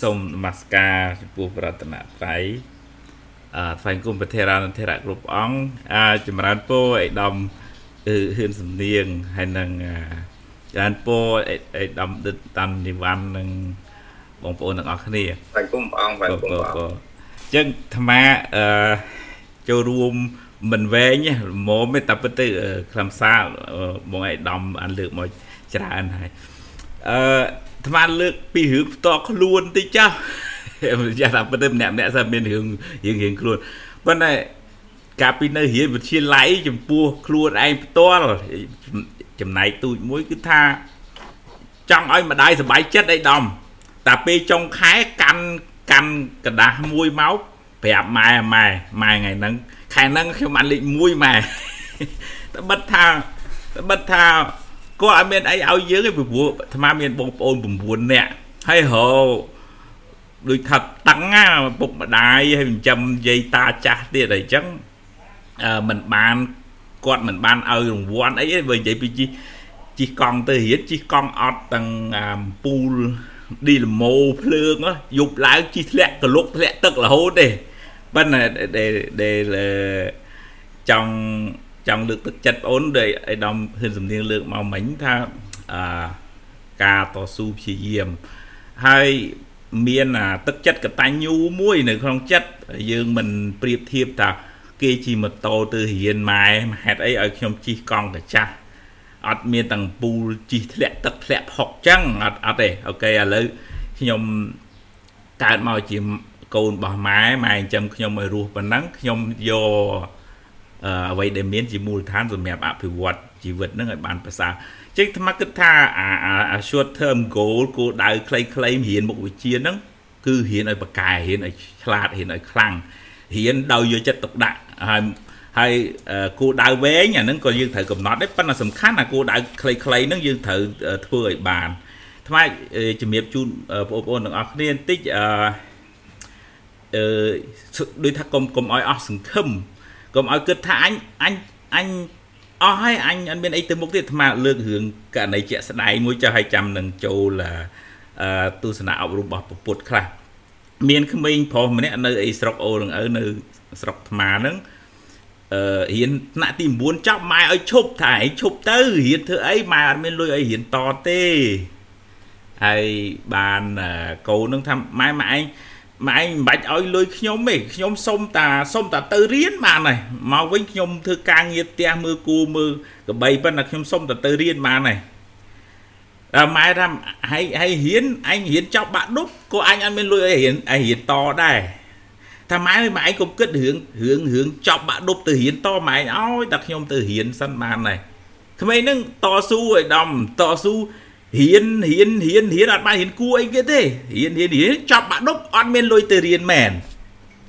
សូមនមស្ការចំពោះប្រតនត្រ័យអឺថ្វាយគុំប្រធារានធរៈគ្រប់អង្គអាចម្រើនពរអេដាមហ៊ឿនសំនៀងហើយនឹងចម្រើនពរអេដាមដិតតាន់និវ័ននឹងបងប្អូនទាំងអស់គ្នាថ្វាយគុំព្រះអង្គថ្វាយគុំព្រះអង្គអញ្ចឹងអាត្មាអឺចូលរួមមិនវែងទេល្មមទេតែពិតទៅខ្លឹមសារបងអេដាមអានលើកមកច្រើនហើយអឺ ថ្មលើកពីរឿងផ្ទាល់ខ្លួនតិចចាស់យ៉ាថាប៉ុន្តែម្នាក់ម្នាក់សិនមានរឿងរឿងរឿងខ្លួនប៉ុន្តែកាលពីនៅរៀនវិទ្យាល័យចំពោះខ្លួនឯងផ្ទាល់ចំណែកទូចមួយគឺថាចង់ឲ្យម្ដាយសុបាយចិត្តអីដំតែពេលចុងខែកាន់កាន់กระดาษមួយមកប្រាប់ម៉ែម៉ែម៉ែថ្ងៃហ្នឹងខែហ្នឹងខ្ញុំបានលេខ1ម៉ែតែបិទថាតែបិទថា គាត់អត់មានអីឲ្យយើងទេពីព្រោះអាត្មាមានបងប្អូន9នាក់ហើយរដូចថាតឹងណាពុកម្ដាយហើយចិញ្ចឹមយាយតាចាស់ទៀតអីចឹងអឺมันបានគាត់មិនបានឲ្យរង្វាន់អីទេបើនិយាយពីជីជីកង់ទៅរៀនជីកង់អត់ទាំងពូលឌីលម៉ូភ្លើងយប់ឡើងជីធ្លាក់កលុកធ្លាក់ទឹករហូតទេប៉ុន្តែដែលចង់ ចង់លើកទឹកចិត្តបងអូនដោយអៃដាមហ៊ានសំនៀងលើកមកមិញថាអាការតស៊ូព្យាយាមហើយមានទឹកចិត្តកតាញ្ញូមួយនៅក្នុងចិត្តយើងមិនប្រៀបធៀបថាគេជិះម៉ូតូទៅរៀនម៉ែហេតុអីឲ្យខ្ញុំជិះកង់កាចាស់អត់មានទាំងពូលជិះធ្លាក់ទឹកធ្លាក់ផុកចឹងអត់អត់ទេអូខេឥឡូវខ្ញុំកើតមកជាកូនរបស់ម៉ែម៉ែចិញ្ចឹមខ្ញុំឲ្យរស់ប៉ុណ្ណឹងខ្ញុំយក អ្វីដែលមានជាមូលដ្ឋានសម្រាប់អភិវឌ្ឍជីវិតនឹងឲ្យបានប្រសើរចឹងអាត្មាគិតថាអា short term goal គោលដៅខ្លីៗរៀនមុខវិជ្ជាហ្នឹងគឺរៀនឲ្យបកែរៀនឲ្យឆ្លាតរៀនឲ្យខ្លាំងរៀនដោយយកចិត្តទុកដាក់ហើយហើយគោលដៅវែងអាហ្នឹងក៏យើងត្រូវកំណត់ដែរប៉ុន្តែសំខាន់អាគោលដៅខ្លីៗហ្នឹងយើងត្រូវធ្វើឲ្យបានថ្មជំរាបជូនបងប្អូនទាំងអស់គ្នាបន្តិចអឺអឺដូចថាកុំកុំឲ្យអស់សង្ឃឹម កុំឲ្យគិតថាអញអញអញអស់ហើយអញអត់មានអីទៅមុខទៀតអាត្មាលើករឿងករណីជាក់ស្ដែងមួយចុះឲ្យចាំនឹងចូលអឺទស្សនៈអប់រំរបស់ពុទ្ធខ្លះមានក្មេងប្រុសម្នាក់នៅអីស្រុកអូនឹងឪនៅស្រុកថ្មហ្នឹងអឺរៀនថ្នាក់ទី9ចប់ម៉ែឲ្យឈប់ថាឯងឈប់ទៅរៀនធ្វើអីម៉ែអត់មានលុយឲ្យរៀនតទេហើយបានកូននឹងថាម៉ែម៉ែឯង ម៉ែឯងមិនបាច់ឲ្យលុយខ្ញុំទេខ្ញុំសុំតាសុំតាទៅរៀនបានហើយមកវិញខ្ញុំធ្វើការងារផ្ទះមើលគូមើលកបីប៉ុន្តែខ្ញុំសុំតាទៅរៀនបានហើយតែម៉ែថាហើយហើយរៀនអញរៀនចប់បាក់ដប់ក៏អញអត់មានលុយឲ្យរៀនឲ្យរៀនតដែរថាម៉ែម៉ែឯងកុំគិតរឿងរឿងរឿងចប់បាក់ដប់ទៅរៀនតម៉ែឯងឲ្យតែខ្ញុំទៅរៀនសិនបានហើយក្មេងហ្នឹងតស៊ូឲ្យដំតស៊ូ រៀនរៀនរៀនរៀនអត់បានរៀនគួរអីគេទេរៀនរៀនរៀនចប់បាក់ដប់អត់មានលុយទៅរៀនមែន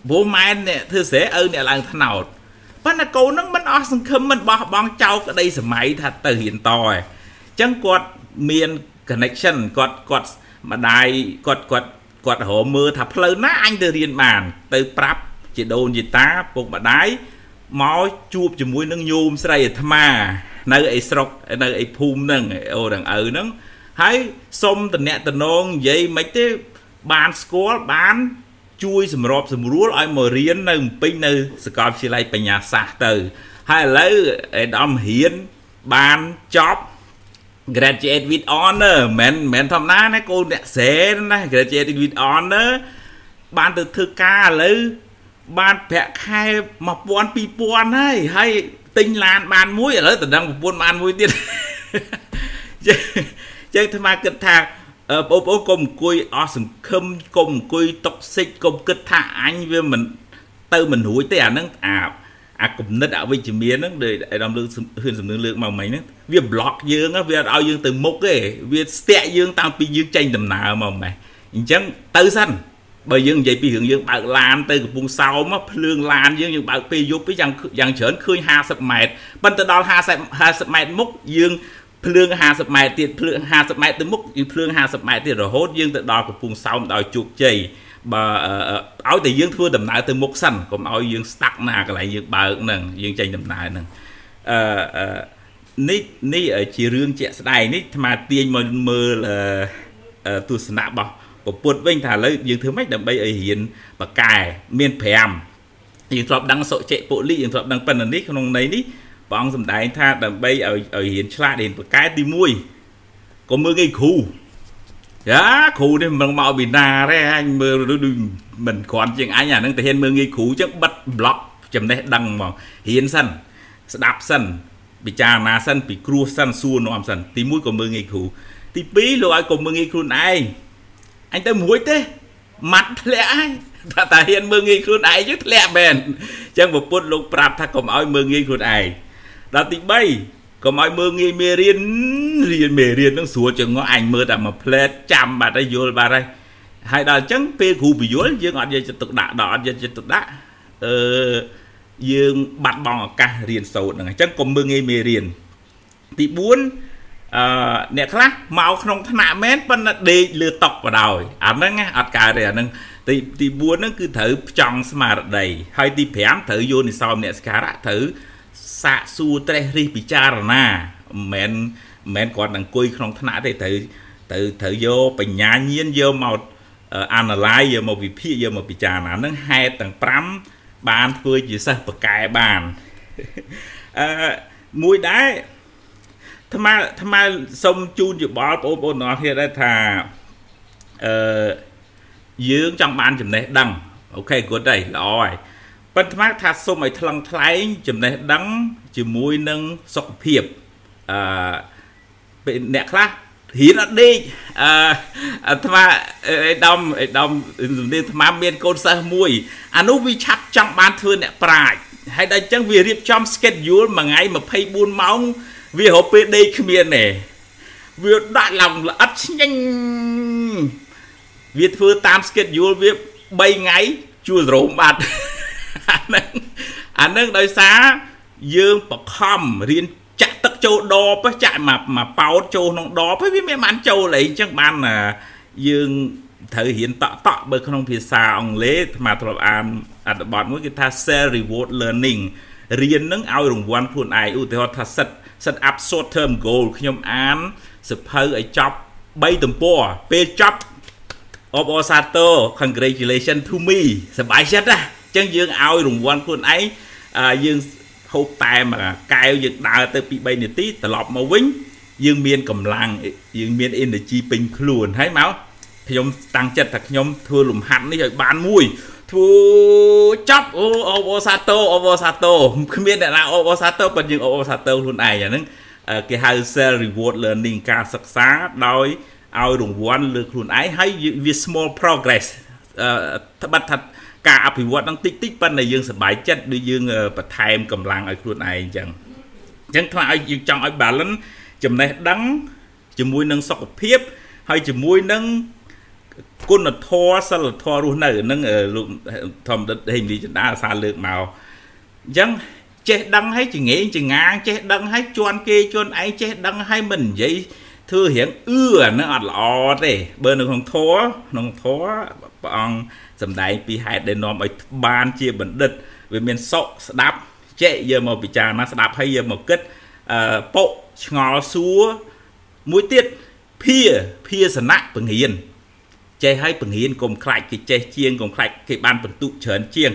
ព្រោះម៉ែអ្នកធ្វើស្រែឪអ្នកឡើងថ្នោតប៉ុន្តែកូននឹងមិនអស់សង្ឃឹមមិនបោះបង់ចោលក្តីសម័យថាទៅរៀនតឯងអញ្ចឹងគាត់មាន connection គាត់គាត់ម្ដាយគាត់គាត់គាត់រមើលថាផ្លូវណាអញទៅរៀនបាន ទៅប្រាប់ជាដូនជាតាពុកម្ដាយមកជួបជាមួយនឹងញោមស្រីអាត្មា នៅឯស្រុកនៅឯភូមិហ្នឹងអូរងឪហ្នឹង ហើយសុំតំណាក់តំណងនិយាយមិនទេបានស្គាល់បានជួយសម្របសម្រួលឲ្យមករៀននៅពេញនៅសាកលវិទ្យាល័យបញ្ញាសាស្ត្រទៅហើយឥឡូវអេដាមរៀនបានចប់ graduate with honor មិនមែនធម្មតាណាកូនអ្នកស្រែណា graduate with honor បានទៅធ្វើការឥឡូវបានប្រាក់ខែ1000 2000ហើយហើយទិញឡានបានមួយឥឡូវតដឹងប្រពន្ធបានមួយទៀត ចឹងអាត្មាគិតថាបងប្អូនកុំអង្គុយអស់សង្ឃឹមកុំអង្គុយតុកសិចកុំគិតថាអញវាមិនទៅមិនរួចទេអាហ្នឹងអាអាគំនិតអវិជ្ជមានហ្នឹងដូចអាដាមលើកហ៊ានសំនឿលើកមកមិញហ្នឹងវាប្លុកយើងវាអត់ឲ្យយើងទៅមុខទេវាស្ទាក់យើងតាំងពីយើងចេញដំណើរមកម៉េះអញ្ចឹងទៅសិនបើយើងនិយាយពីរឿងយើងបើកឡានទៅកំពង់សោមភ្លើងឡានយើងយើងបើកពេលយប់យ៉ាងយ៉ាងច្រើនឃើញ50ម៉ែត្រប៉ុន្តែដល់50 50ម៉ែត្រមុខយើង ភ្លើង50ម៉ែត្រទៀតភ្លើង50ម៉ែត្រទៅមុខគឺភ្លើង50ម៉ែត្រទៀតរហូតយើងទៅដល់កំពង់សោមដោយជោគជ័យបើឲ្យតែយើងធ្វើដំណើរទៅមុខសិនកុំឲ្យយើងស្តាក់ណាកន្លែងយើងបើកហ្នឹងយើងចេញដំណើរហ្នឹងអឺនេះនេះជារឿងជាក់ស្ដែងនេះអាត្មាទាញមកមើលទស្សនៈរបស់ពពពុទ្ធវិញថាឥឡូវយើងធ្វើម៉េចដើម្បីឲ្យរៀនបកែមាន5យើងធ្លាប់ដឹងសុចិពលិយើងធ្លាប់ដឹងប៉ុណ្ណនេះក្នុងន័យនេះ ព្រះអង្គសម្ដែងថាដើម្បីឲ្យឲ្យរៀនឆ្លាតរៀនបកែទី1កុំមើលងាយគ្រូយ៉ាគ្រូនេះមិនមកពីណាទេអញមើលដូចមិនគ្រាន់ជាងអញអាហ្នឹងតែហ៊ានមើលងាយគ្រូចឹងបិទប្លុកចំណេះដឹងហ្មងរៀនសិនស្ដាប់សិនពិចារណាសិនពីគ្រោះសិនសួរនាំសិនទី1ក៏មើលងាយគ្រូទី2លោកឲ្យកុំមើលងាយខ្លួនឯងអញទៅមួយទេម៉ាត់ធ្លាក់ហើយថាតាហ៊ានមើលងាយខ្លួនឯង chứ ធ្លាក់មែនអញ្ចឹងពពុទ្ធលោកប្រាប់ថាកុំឲ្យមើលងាយខ្លួនឯង ដល់ទី3កុំឲ្យមើលងាយមេរៀនរៀនមេរៀននឹងស្រួលជាងអញមើលតែមួយផ្លែតចាំបាត់ហើយយល់បាត់ហើយហើយដល់អញ្ចឹងពេលគ្រូបញ្យល់យើងអត់យកចិត្តទុកដាក់ដល់អត់យកចិត្តទុកដាក់អឺយើងបាត់បង់ឱកាសរៀនសូត្រហ្នឹងអញ្ចឹងកុំមើលងាយមេរៀនទី4អឺអ្នកខ្លះមកក្នុងថ្នាក់មែនប៉ុន្តែដេកលើតុបដោយអាហ្នឹងអត់កើតទេអាហ្នឹងទីទី4ហ្នឹងគឺត្រូវផ្ចង់ស្មារតីហើយទី5ត្រូវយោនិសោមអ្នកសការៈត្រូវ សាកសួរត្រេះរិះពិចារណាមិនមែនមិនមែនគាត់អង្គុយក្នុងថ្នាក់ទេត្រូវត្រូវត្រូវយកបញ្ញាញាណយកមក analyze យកមកវិភាគយកមកពិចារណាហ្នឹងហេតុទាំង5បានធ្វើជាសិស្សបកែបានអឺមួយដែរថ្មថ្មសុំជូនយោបល់បងប្អូនទាំងអស់គ្នាដែរថាអឺយើងចង់បានចំណេះដឹងអូខេ good ហើយល្អហើយ ប៉ុន្តែថាសុំឲ្យថ្លឹងថ្លែងចំណេះដឹងជាមួយនឹងសុខភាពអឺពេលអ្នកខ្លះរៀនអត់ដេកអឺអាត្មាអេដាមអេដាមជំនាញអាត្មាមានកូនសិស្សមួយអានោះវាឆាប់ចង់បានធ្វើអ្នកប្រាជ្ញហើយដល់អញ្ចឹងវារៀបចំ schedule មួយថ្ងៃ24ម៉ោងវារកពេលដេកគ្មានទេវាដាក់ឡើងល្អិតឆ្ញាញ់វាធ្វើតាម schedule វា3ថ្ងៃជួលរោមបាត់អា ហ្នឹងអាហ្នឹងដោយសារយើងបខំរៀនចាក់ទឹកចូលដបចាក់មកមកប៉ោតចូលក្នុងដបហើយវាមានបានចូលអីអញ្ចឹងបានយើងត្រូវរៀនតក់តក់បើក្នុងភាសាអង់គ្លេសអាធ្លាប់អានអត្ថបទមួយគេថា self reward learning រៀននឹងឲ្យរង្វាន់ខ្លួនឯងឧទាហរណ៍ថាសិត set up short term goal ខ្ញុំអានសភៅឲ្យចប់3ទំព័រពេលចប់អបអសាទរ congratulation to me សប្បាយចិត្តណា អញ្ចឹងយើងឲ្យរង្វាន់ខ្លួនឯងយើងហូបតែមកកែវយើងដើរទៅពី3នាទីត្រឡប់មកវិញយើងមានកម្លាំងយើងមាន energy ពេញខ្លួនហើយមកខ្ញុំតាំងចិត្តថាខ្ញុំធ្វើលំហាត់នេះឲ្យបានមួយធ្វើចប់អូអូអូសាតូអូសាតូគ្មានអ្នកណាអូអូសាតូប៉ុន្តែយើងអូអូសាតូខ្លួនឯងអាហ្នឹងគេហៅ self reward learning ការសិក្សាដោយឲ្យរង្វាន់លើខ្លួនឯងហើយវា small progress អឺ ត្បិតថាការអភិវឌ្ឍហ្នឹងតិចតិចប៉ុន្តែយើងសប្បាយចិត្តដូចយើងបន្ថែមកម្លាំងឲ្យខ្លួនឯងអញ្ចឹងអញ្ចឹងថ្មឲ្យយើងចង់ឲ្យ balance ចំណេះដឹងជាមួយនឹងសុខភាពហើយជាមួយនឹងគុណធម៌សិលធម៌រស់នៅនឹងលោកធម្មដិតហេងលីចន្ទាអាសាលើកមកអញ្ចឹងចេះដឹងឲ្យចងេងចងាងចេះដឹងឲ្យជន់គេជន់ឯងចេះដឹងឲ្យមិននិយាយ ធ្វើរៀងអឺអានឹងអត់ល្អទេបើនៅក្នុងធម៌ក្នុងធម៌ព្រះអង្គសំដែងពីហេតុដែលនាំឲ្យបានជាបណ្ឌិតវាមានសុខស្ដាប់ចេះយកមកពិចារណាស្ដាប់ហើយយកមកគិតអឺពុកឆ្ងល់សួរមួយទៀតភាភាសនៈពង្រៀនចេះឲ្យបង្រៀនកុំខ្លាចគេចេះជាងកុំខ្លាចគេបានបន្ទុកច្រើនជាង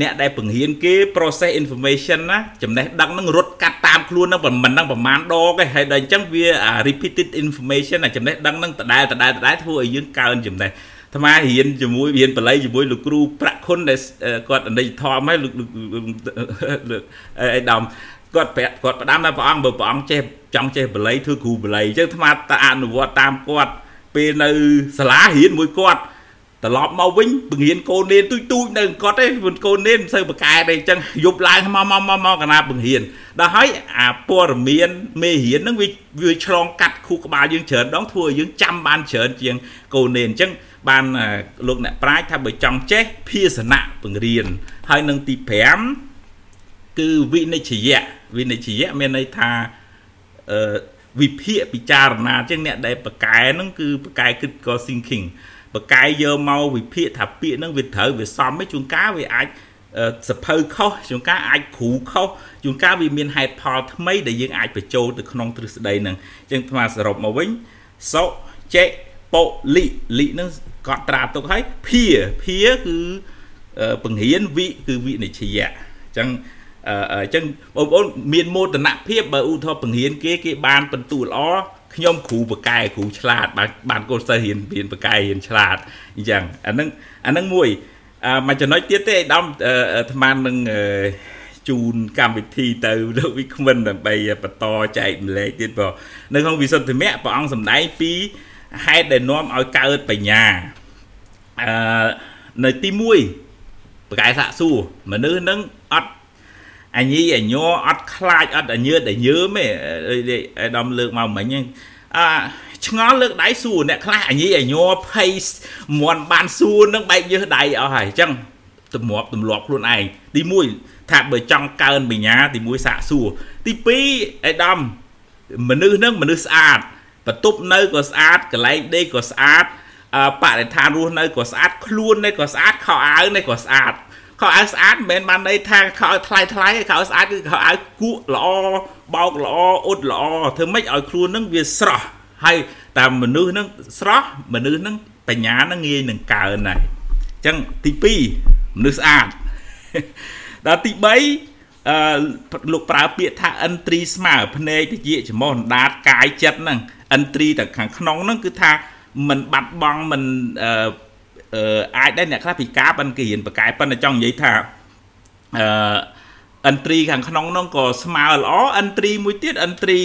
អ្នកដែលបង្រៀនគេ process information ណាចំណេះដឹងនឹងរត់កាត់តាមខ្លួននឹងមិនដឹងប្រមាណដងទេហើយដល់អញ្ចឹងវា repeated information ចំណេះដឹងនឹងដដែលដដែលដដែលធ្វើឲ្យយើងកើនចំណេះអាត្មារៀនជាមួយរៀនបល័យជាមួយលោកគ្រូប្រាក់ខុនដែលគាត់អនិច្ចធម៌ហើយលោកអីដំគាត់ប្រាប់គាត់ផ្ដាំថាព្រះអង្គបើព្រះអង្គចេះចង់ចេះបល័យធ្វើគ្រូបល័យអញ្ចឹងអាត្មាតអនុវត្តតាមគាត់ពេលនៅសាលារៀនមួយគាត់ ត្រឡប់មកវិញបង្រៀនកូននេនទូចទូចនៅគាត់ទេកូននេនមិនសូវបកែទេអញ្ចឹងយប់ឡើងមកមកមកមកកណាបង្រៀនដល់ហើយអាព័ត៌មានមេរៀនហ្នឹងវាវាឆ្លងកាត់ខួរក្បាលយើងច្រើនដងធ្វើឲ្យយើងចាំបានច្រើនជាងកូននេនអញ្ចឹងបានលោកអ្នកប្រាជ្ញថាបើចង់ចេះភាសនៈបង្រៀនហើយនឹងទី5គឺវិនិច្ឆយៈវិនិច្ឆយៈមានន័យថាអឺវិភាគពិចារណាអញ្ចឹងអ្នកដែលបកែហ្នឹងគឺបកែ critical thinking បកែយកមកវិភាគថាពាក្យហ្នឹងវាត្រូវវាសមទេជួនកាលវាអាចសភៅខុសជួនកាលអាចគ្រូខុសជួនកាលវាមានហេតុផលថ្មីដែលយើងអាចបញ្ចូលទៅក្នុងទ្រឹស្ដីហ្នឹងអញ្ចឹងស្មាសរុបមកវិញសុចេពបុលិលិនឹងកត់ត្រាទុកហើយភាភាគឺបង្រៀនវិគឺវិនិច្ឆយៈអញ្ចឹងអញ្ចឹងបងប្អូនមានមោទនភាពបើឧទាហរណ៍បង្រៀនគេគេបានបន្ទូលល្អ ខ្ញុំគ្រូបកែគ្រូឆ្លាតបានបានកូនសិស្សរៀនរៀនបកែរៀនឆ្លាតអញ្ចឹងអានឹងអានឹងមួយអឺមួយចំណុចទៀតទេឯកឧត្តមអាត្មានឹងជូនកម្មវិធីទៅលោកវិក្មិនដើម្បីបន្តចែកម្លែកទៀតព្រោះនៅក្នុងវិសុទ្ធិមគ្គព្រះអង្គសម្ដែងពីហេតុដែលនាំឲ្យកើតបញ្ញាអឺនៅទី1បកែសាក់សួរមនុស្សនឹងអត់ អញីអញអត់ខ្លាចអត់អញើតញើមទេអេដាមលើកមកមិញហ្នឹងអឺឆ្ងល់លើកដៃសួរអ្នកខ្លះអញីអញភ័យមន់បានសួរនឹងបែកយើដៃអស់ហើយអញ្ចឹងទម្លាប់ទម្លាប់ខ្លួនឯងទី1ថាបើចង់កើនបញ្ញាទី1សាកសួរទី2អេដាមមនុស្សនឹងមនុស្សស្អាតបន្ទប់នៅក៏ស្អាតកន្លែងដេកក៏ស្អាតបរិស្ថានរស់នៅក៏ស្អាតខ្លួននេះក៏ស្អាតខោអាវនេះក៏ស្អាត ខោអាវស្អាតមិនមែនបានន័យថាខោអាវថ្លៃថ្លៃខោអាវស្អាតគឺខោអាវគក់ល្អបោកល្អអ៊ុតល្អធ្វើម៉េចឲ្យខ្លួននឹងវាស្រស់ហើយតែមនុស្សនឹងស្រស់មនុស្សនឹងបញ្ញានឹងងាយនឹងកើនដែរអញ្ចឹងទី2មនុស្សស្អាតដល់ទី3អឺលោកប្រើពាក្យថាអិនទ្រីស្មើភ្នែកតិចច្មោះអណ្ដាតកាយចិត្តហ្នឹងអិនទ្រីតែខាងក្នុងហ្នឹងគឺថាមិនបាត់បង់មិនអឺ អឺអាចដែរអ្នកខ្លះពិការប៉ិនគេរៀនបកែប៉ិនតែចង់និយាយថាអឺអិនត្រីខាងក្នុងនោះក៏ស្មើល្អអិនត្រីមួយទៀតអិនត្រី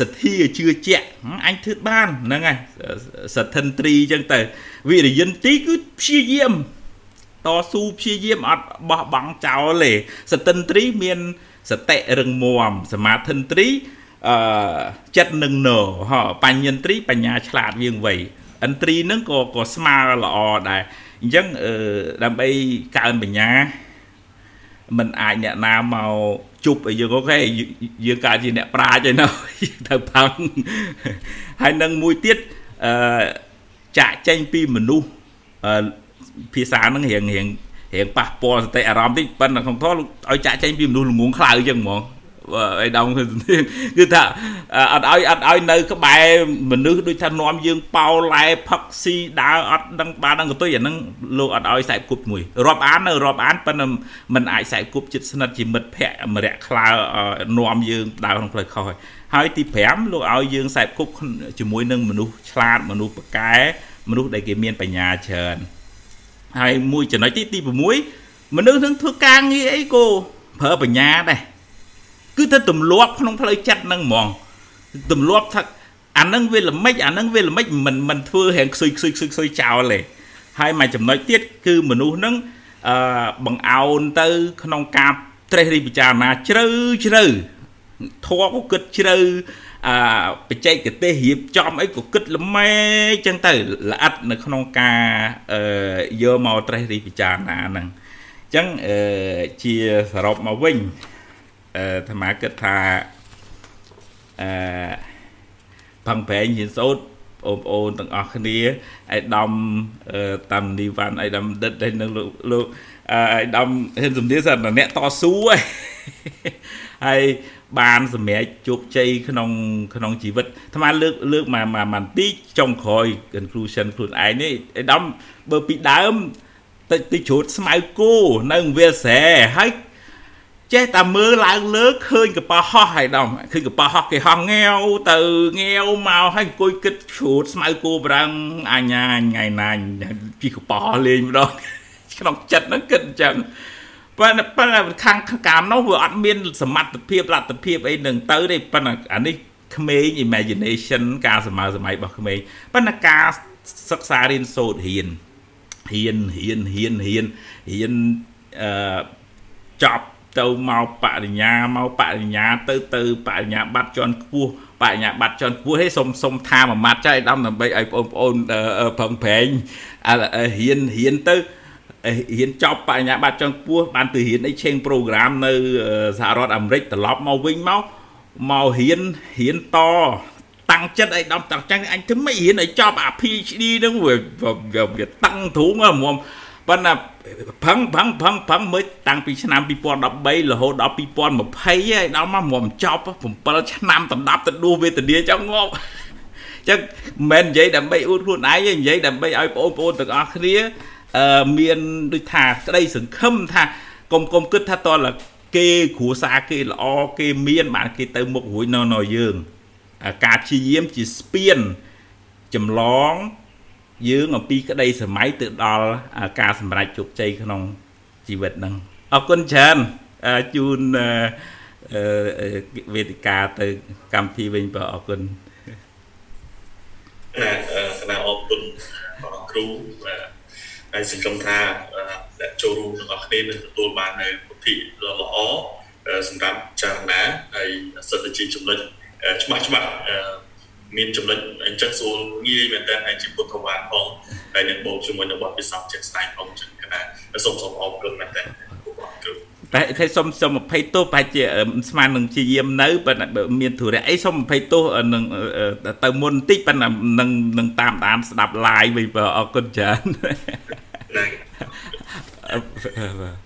សទ្ធាជឿជាក់អញធ្វើបានហ្នឹងហើយសទ្ធិនត្រីអញ្ចឹងទៅវិរិយន្ទីគឺព្យាយាមតស៊ូព្យាយាមអត់បោះបង់ចោលទេសតិនត្រីមានសតិរឹងមាំសមាធិនត្រីអឺចិត្តនឹងណហបញ្ញន្ត្រីបញ្ញាឆ្លាតវាងវៃ ឥន្ទ្រីនឹងក៏ក៏ស្មើល្អដែរអញ្ចឹងអឺដើម្បីកើនបញ្ញាมันអាចអ្នកណាមកជប់ឲ្យយើងអូខេយើងកើតជាអ្នកប្រាជ្ញឯណោះទៅផឹងហើយនឹងមួយទៀតអឺចាក់ចេញពីមនុស្សអឺភាសានឹងរៀងរៀងរៀងប៉ះពាល់សតិអារម្មណ៍តិចប៉ុន្តែក្នុងធម៌ឲ្យចាក់ចេញពីមនុស្សល្ងងខ្លៅអញ្ចឹងហ្មង អីដងគឺថាអត់ឲ្យអត់ឲ្យនៅក្បែរមនុស្សដូចថានាំយើងប៉ោឡែផឹកស៊ីដើរអត់ដឹងបានដឹងកតុយអាហ្នឹងលោកអត់ឲ្យខ្សែគប់មួយរាប់អាននៅរាប់អានប៉ុន្តែมันអាចខ្សែគប់ចិត្តស្និទ្ធជាមិត្តភ័ក្តិម្រាក់ខ្លើនាំយើងដើរក្នុងផ្លូវខុសហើយទី5លោកឲ្យយើងខ្សែគប់ជាមួយនឹងមនុស្សឆ្លាតមនុស្សប្រកែមនុស្សដែលគេមានបញ្ញាច្រើនហើយមួយចំណុចទីទី6មនុស្សនឹងធ្វើការងារអីក៏ប្រើបញ្ញាដែរ គឺទៅទម្លាប់ក្នុងផ្លូវចិត្តហ្នឹងហ្មងទម្លាប់ថាអាហ្នឹងវាល្មិចអាហ្នឹងវាល្មិចមិនមិនធ្វើរៀងខ្សុយខ្សុយខ្សុយខ្សុយចោលទេហើយមួយចំណុចទៀតគឺមនុស្សហ្នឹងអឺបង្អោនទៅក្នុងការត្រេះរិះពិចារណាជ្រៅជ្រៅធေါ်ក៏គិតជ្រៅអាបច្ចេកទេសរៀបចំអីក៏គិតល្មែចឹងទៅល្អិតនៅក្នុងការអឺយកមកត្រេះរិះពិចារណាហ្នឹងអញ្ចឹងអឺជាសរុបមកវិញ អាត្មាគិតថាអឺផឹងប្រែងហ៊ានសូត្របងប្អូនទាំងអស់គ្នាឯដំតាមនីវ៉ាន់ឯដំដិតឯនឹងលោកឯដំហ៊ានសំទាសិនអ្នកតស៊ូហើយបានសម្រេចជោគជ័យក្នុងក្នុងជីវិតអាត្មាលើកលើកមកមកបន្តិចចុងក្រោយ conclusion ខ្លួនឯងនេះឯដំបើពីដើមតិចតិចជ្រូតស្មៅគោនៅវាលស្រែហើយ ចេះតែមើលឡើងលើឃើញកប៉ាល់ហោះហើយដល់ឃើញកប៉ាល់ហោះគេហោះងាវទៅងាវមកហើយអង្គុយគិតជ្រូតស្មៅគោប្រាំងអញ្ញាថ្ងៃណាពីកប៉ាល់លេងម្ដងក្នុងចិត្តហ្នឹងគិតអញ្ចឹងប៉ុន្តែប៉ុន្តែខាងកាមនោះវាអត់មានសមត្ថភាពលទ្ធភាពអីនឹងទៅទេប៉ុន្តែអានេះក្មេង imagination ការសម័យសម័យរបស់ក្មេងប៉ុន្តែការសិក្សារៀនសូត្ររៀនរៀនរៀនរៀនរៀនរៀនអឺចប់ ទៅមកបរិញ្ញាមកបរិញ្ញាទៅទៅបរិញ្ញាបត្រជាន់ខ្ពស់បរិញ្ញាបត្រជាន់ខ្ពស់ហេសុំសុំថាមួយម៉ាត់ចៃដំដើម្បីឲ្យបងប្អូនប្រឹងប្រែងហ៊ានហ៊ានទៅហ៊ានចប់បរិញ្ញាបត្រជាន់ខ្ពស់បានទៅហ៊ានអី change program នៅសហរដ្ឋអាមេរិកត្រឡប់មកវិញមកមកហ៊ានហ៊ានតតាំងចិត្តអីដំតាំងចឹងអញធ្វើមិនហ៊ានឲ្យចប់អា PhD ហ្នឹងវាវាតាំងទ្រូងហ្មង ប៉ុន្តែផឹងផឹងផឹងផឹងមើលតាំងពីឆ្នាំ2013រហូតដល់2020ហើយដល់មកមុំចប់7ឆ្នាំដណ្ដប់ទៅដួសវេទនាចង់ងប់ចឹងមិនមែននិយាយដើម្បីអួតខ្លួនឯងទេនិយាយដើម្បីឲ្យបងប្អូនទាំងអស់គ្នាអឺមានដូចថាក្តីសង្ឃឹមថាកុំកុំគិតថាតើគេគ្រួសារគេល្អគេមានបានគេទៅមុខរួចនៅនៅយើង ការព្យាយាមជាស្ពានចម្លង យើងអំពីក្តីសម័យទៅដល់ការសម្រេចជោគជ័យក្នុងជីវិតហ្នឹងអរគុណច្រើនជូនវេទិកាទៅកម្មវិធីវិញបាទអរគុណណាគណៈអរគុណគ្រូហើយសង្ឃឹមថាអ្នកចូលរួមទាំងអស់គ្នានឹងទទួលបាននូវពុទ្ធិល្អសម្រាប់ចារណាហើយសិទ្ធិជាចំណុចច្បាស់ច្បាស់ មានចំណុចអញ្ចឹងសួរងាយមែនតើហើយជាពុទ្ធវានផងហើយនឹងបូកជាមួយនឹងបទពិសោធន៍ជាក់ស្ដែងផងចឹងគណៈសូមសូមអរគុណមែនតើតែតែសុំសុំ20ទោសប្រហែលជាស្មាននឹងជាយាមនៅប៉ុន្តែមានធុរៈអីសុំ20ទោសនឹងទៅមុនបន្តិចប៉ុន្តែនឹងនឹងតាមដានស្ដាប់ live វិញបើអរគុណច្រើនបាទ